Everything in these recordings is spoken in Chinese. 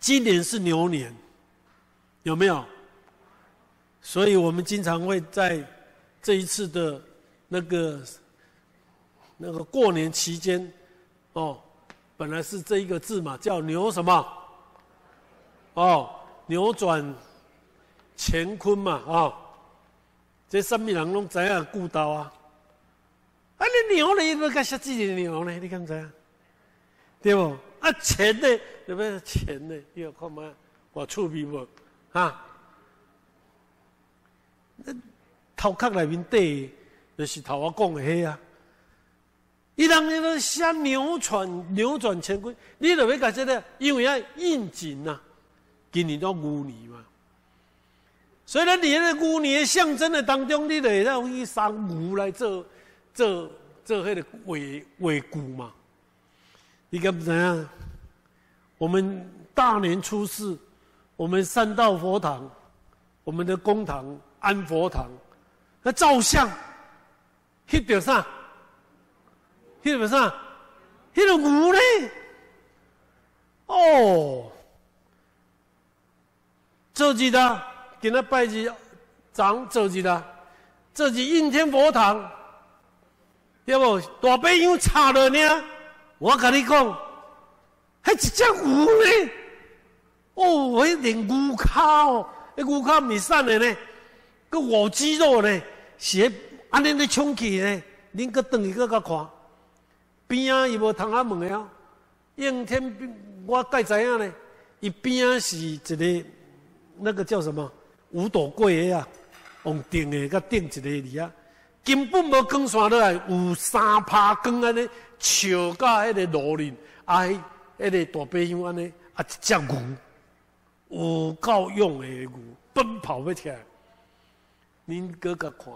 今年是牛年，有没有？所以我们经常会在这一次的那个那个过年期间，哦，本来是这一个字嘛，叫牛什么？哦，扭转乾坤嘛，啊，这什么人拢知影顾到啊？啊，你牛呢？你该写几个牛呢？你敢知？对不？啊，钱呢？有没有钱呢？你要看嘛？我出名不？啊？那头壳内面底，就是头我讲的迄啊。伊人迄个写扭转扭转乾坤，你就要甲这个，因为要应景呐。今年都牛年嘛，所以咧，你咧牛年象征的当中，你得要以杀牛来做做做迄个尾尾骨嘛。你敢不知样？我们大年初四，我们三道佛堂，我们的公堂安佛堂，那照相，翕着啥？翕着啥？翕着牛呢？哦，这几的今仔拜几长这几的，这几应天佛堂，要不大悲又差了呢？我跟你讲，还一只牛呢！哦，迄连牛骹哦，迄牛骹未散的呢，个五肌肉呢，是安尼咧冲起呢，恁个等一个个看，边啊伊无通啊问的应天，我该知影呢，伊边是一个那个叫什么五朵桂的啊，往顶的个顶一个里啊，根本无光线落来，有三拍光安尼。笑到迄个罗林，啊，迄个大白象安尼，啊，一只牛，有够用的牛，奔跑要起来。恁哥哥看，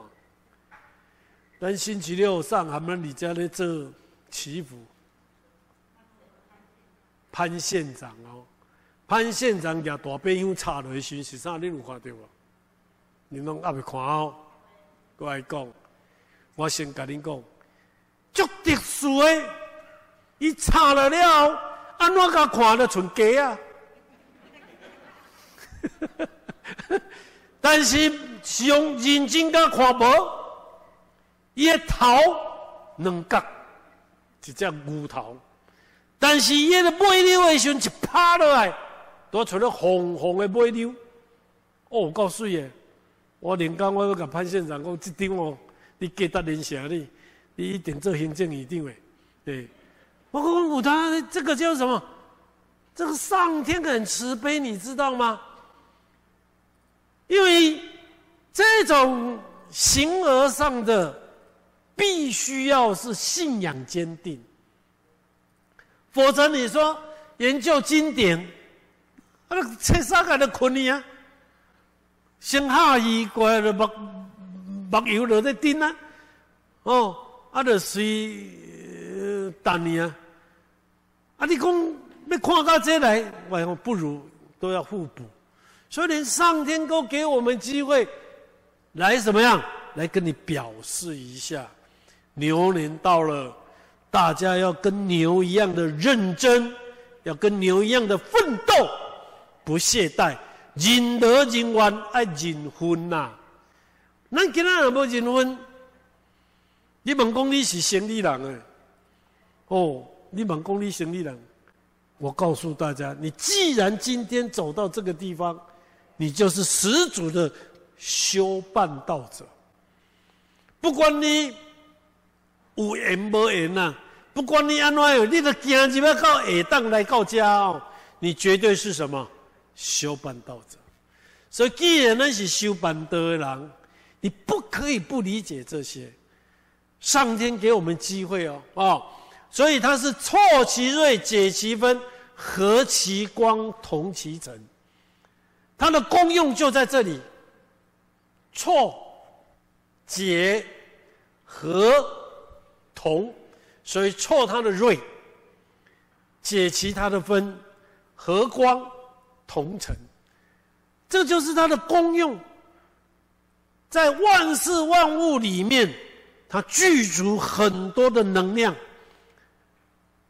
咱星期六上他们李家咧做祈福，潘县长哦，潘县长举大白熊插落去是啥？恁有看到无？恁拢还未看哦。我来讲，我先甲恁讲。足特殊诶，伊插了了，安怎甲看得像鸡啊？但是是用认真甲看无，伊诶头两角一只牛头，但是伊个尾溜诶时阵一趴落来，都出了红红的尾溜，哦，够水诶！我连刚我要甲潘县长讲，这张哦，你记得联系你。你一点做行政一定会，对，我讲我他这个叫什么？这个上天很慈悲，你知道吗？因为这种形而上的，必须要是信仰坚定，否则你说研究经典，那切啥个的困难啊？先下雨过来了，木木油落在顶啊，哦。啊，著随等你啊！啊，你讲要看到这来，我讲不如都要互补。所以连上天都给我们机会，来怎么样？来跟你表示一下，牛年到了，大家要跟牛一样的认真，要跟牛一样的奋斗，不懈怠，忍得忍完爱认分呐。咱今仔人无忍分。你问讲你是生理人诶，哦，你问讲你生理人，我告诉大家，你既然今天走到这个地方，你就是始祖的修办道者。不管你有缘无缘呐，不管你安怎样，你都行入要到下当来到家哦，你绝对是什么修办道者。所以，既然那是修办道的人，你不可以不理解这些。上天给我们机会哦，啊，所以它是错其锐，解其分，和其光，同其尘。它的功用就在这里：错、解、和、同。所以错它的锐，解其他的分，和光，同尘。这就是它的功用。在万事万物里面，它具足很多的能量。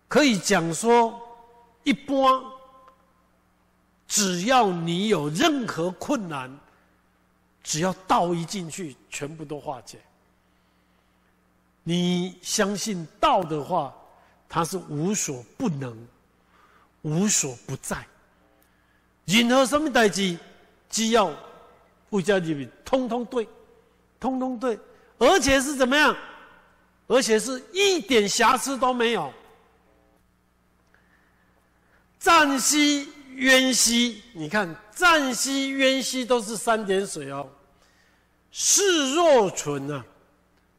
可以讲说，一般只要你有任何困难，只要道一进去，全部都化解。你相信道的话，它是无所不能、无所不在。任何什么代志，只要为家里面，通通对，通通对，而且是怎么样？而且是一点瑕疵都没有。暂息、渊兮，你看暂息、渊兮都是三点水哦。视若存啊，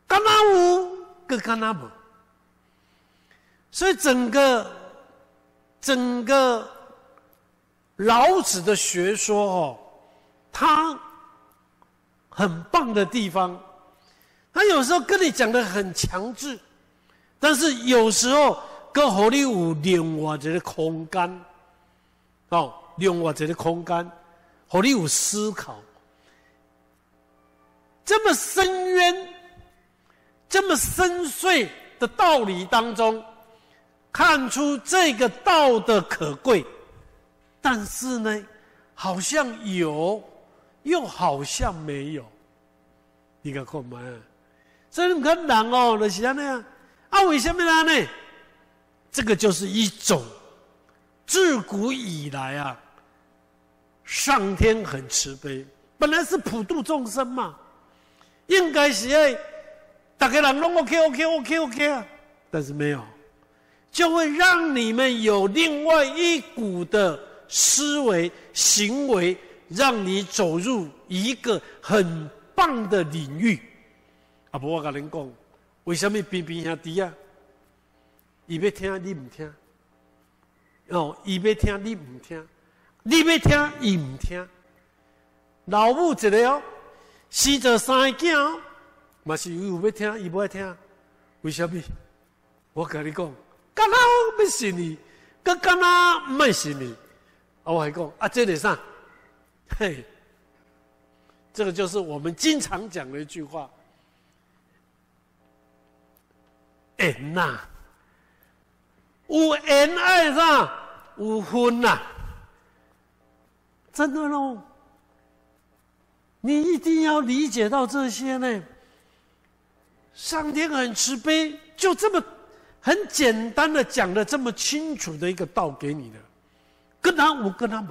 干那无跟干那无，所以整个整个老子的学说哦，他很棒的地方，他有时候跟你讲的很强制，但是有时候。搁互你有另外一个空间，哦，另外一个空间，互你有思考。这么深渊、这么深邃的道理当中，看出这个道的可贵，但是呢，好像有，又好像没有。你看看嘛，所以你看人哦，就是安尼啊，为什么呢？这个就是一种自古以来啊，上天很慈悲，本来是普度众生嘛，应该是哎，大家人拢 OK OK OK OK 啊，但是没有，就会让你们有另外一股的思维行为，让你走入一个很棒的领域。啊，不，我跟您讲，为什么偏偏兄弟啊？伊要听，你唔听；哦，伊要听，你唔听；你要听，伊唔听。老母一个哦，生着三个囝哦，嘛是有要听，伊不爱听。为什么？我跟你讲，干哪要信你？干干哪唔爱信你？啊，我还讲啊，这里上，嘿，这个就是我们经常讲的一句话。哎呐。有恩爱上有分呐，真的喽！你一定要理解到这些呢。上天很慈悲，就这么很简单的讲的这么清楚的一个道给你的，跟他无跟他无，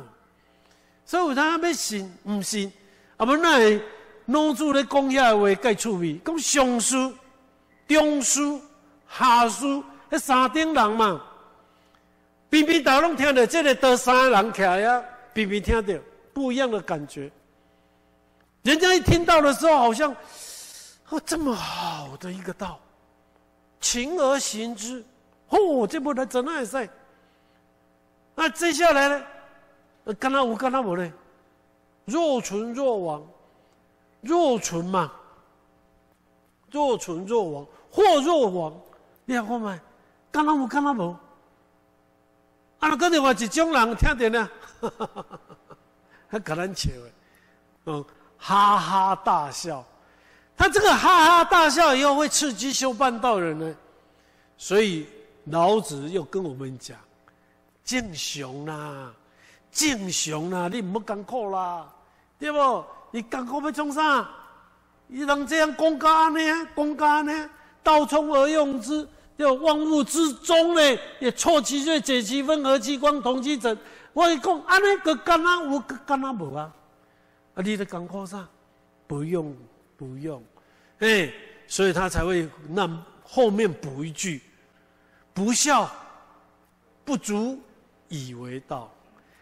所以他要信唔信，啊不那弄出来讲遐话该趣味，讲上书、中书、下书，那三顶人嘛。比比大拢听到这里得三个人起呀，比比听到不一样的感觉。人家一听到的时候，好像哦这么好的一个道，勤而行之，哦这不能怎奈赛。那接下来呢？干他无干他无呢？若存若亡，若存嘛，若存若亡，或若亡，你看嘛，干他无干他无。啊，个的话一种人听到呢，还跟咱笑，嗯，哈哈大笑。他这个哈哈大笑以后会刺激修半道人呢，所以老子又跟我们讲：正雄啦，正雄啦，你唔好艰苦啦，对不？你艰苦要从啥？你能这样公干呢？公干呢？道冲而用之。要万物之中呢，也错其锐，解其分，和其光，同其整。我讲安尼个干哪有个干哪无啊？啊，你的讲课上不用不用，哎，所以他才会那后面补一句：不孝不足以为道。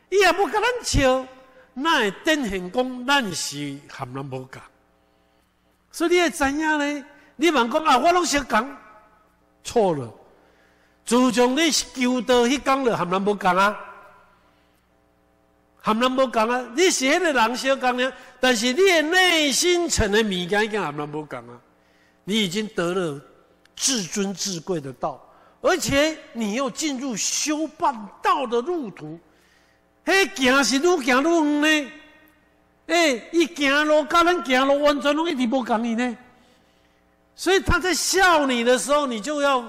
伊也不跟咱笑，那会典型讲咱是含人无讲。所以你会知影呢？你问讲啊，我拢识讲。错了，自从你求道迄讲了，含人无讲啊，含人无讲啊。你是迄个人小讲呢，但是你的内心层的物件已经含人无讲啊。你已经得了至尊至贵的道，而且你又进入修办道的路途，嘿，行是愈行愈远呢。哎，一行路跟咱行路完全拢一直无讲你呢。所以他在笑你的时候，你就要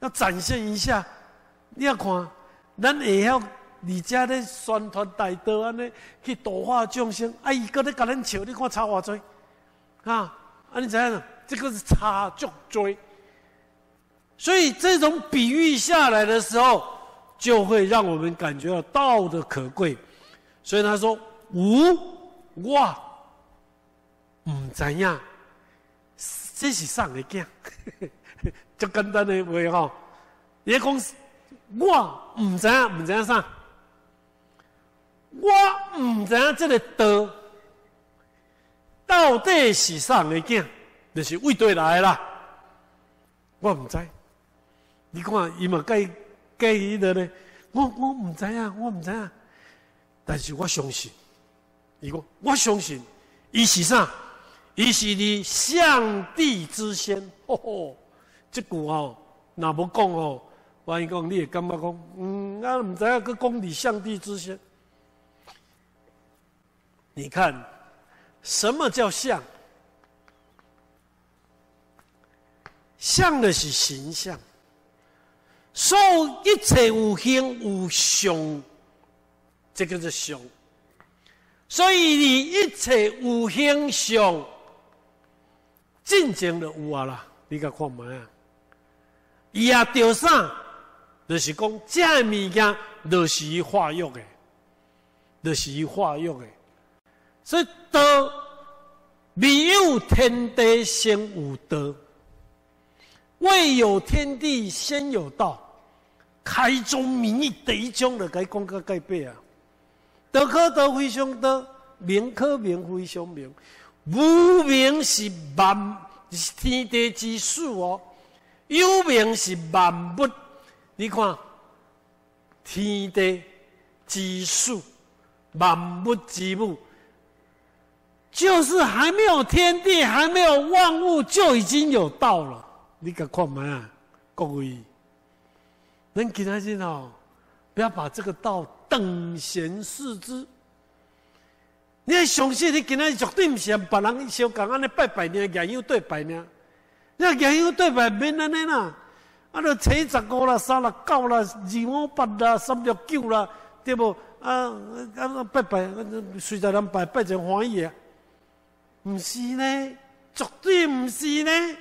要展现一下。你要看，咱也要你家的宣传大道安尼去度化众生。啊，伊搁咧甲咱笑，你看差偌济啊？啊，你知影？这个是差足追。所以这种比喻下来的时候，就会让我们感觉到道的可贵。所以他说：“无我唔知影，这是上的囝，就简单的话吼。也讲我唔知影，唔知影啥，我唔知影这个道到底是上的囝，就是为对来啦。我唔知。”你看，伊嘛介介意的呢，我我唔知啊，我唔知啊，但是我相信，伊讲我相信，伊是啥？伊是你上帝之先。吼吼，这句哦，那无讲哦，万一讲你也感觉讲，嗯，啊唔知啊，个讲你上帝之先。你看，什么叫像？像的是形象。受一切有形有相，这个是相。所以你一切有形相，真正的有啊啦！你甲看卖啊？伊也着啥？就是讲这物件，就是伊化育的，就是伊化育的。所以道，未有天地先有道。未有天地，先有道。开宗明义第一章就该讲个改变啊！道可道非常道，名可名非常名。无名是万是天地之数哦，有名是万物。你看，天地之数，万物之母，就是还没有天地，还没有万物，就已经有道了。你敢看嘛啊，各位，恁今仔日哦，不要把这个道等闲视之。你要相信，你今仔日绝对不是别人小讲安尼拜拜呢，研友对拜呢。你研友对拜免安尼啦，啊，都七十五啦、三十九啦、二五八啦、三六九啦，对不？啊啊拜拜，随在人拜拜就欢喜啊。不是呢，绝对不是呢。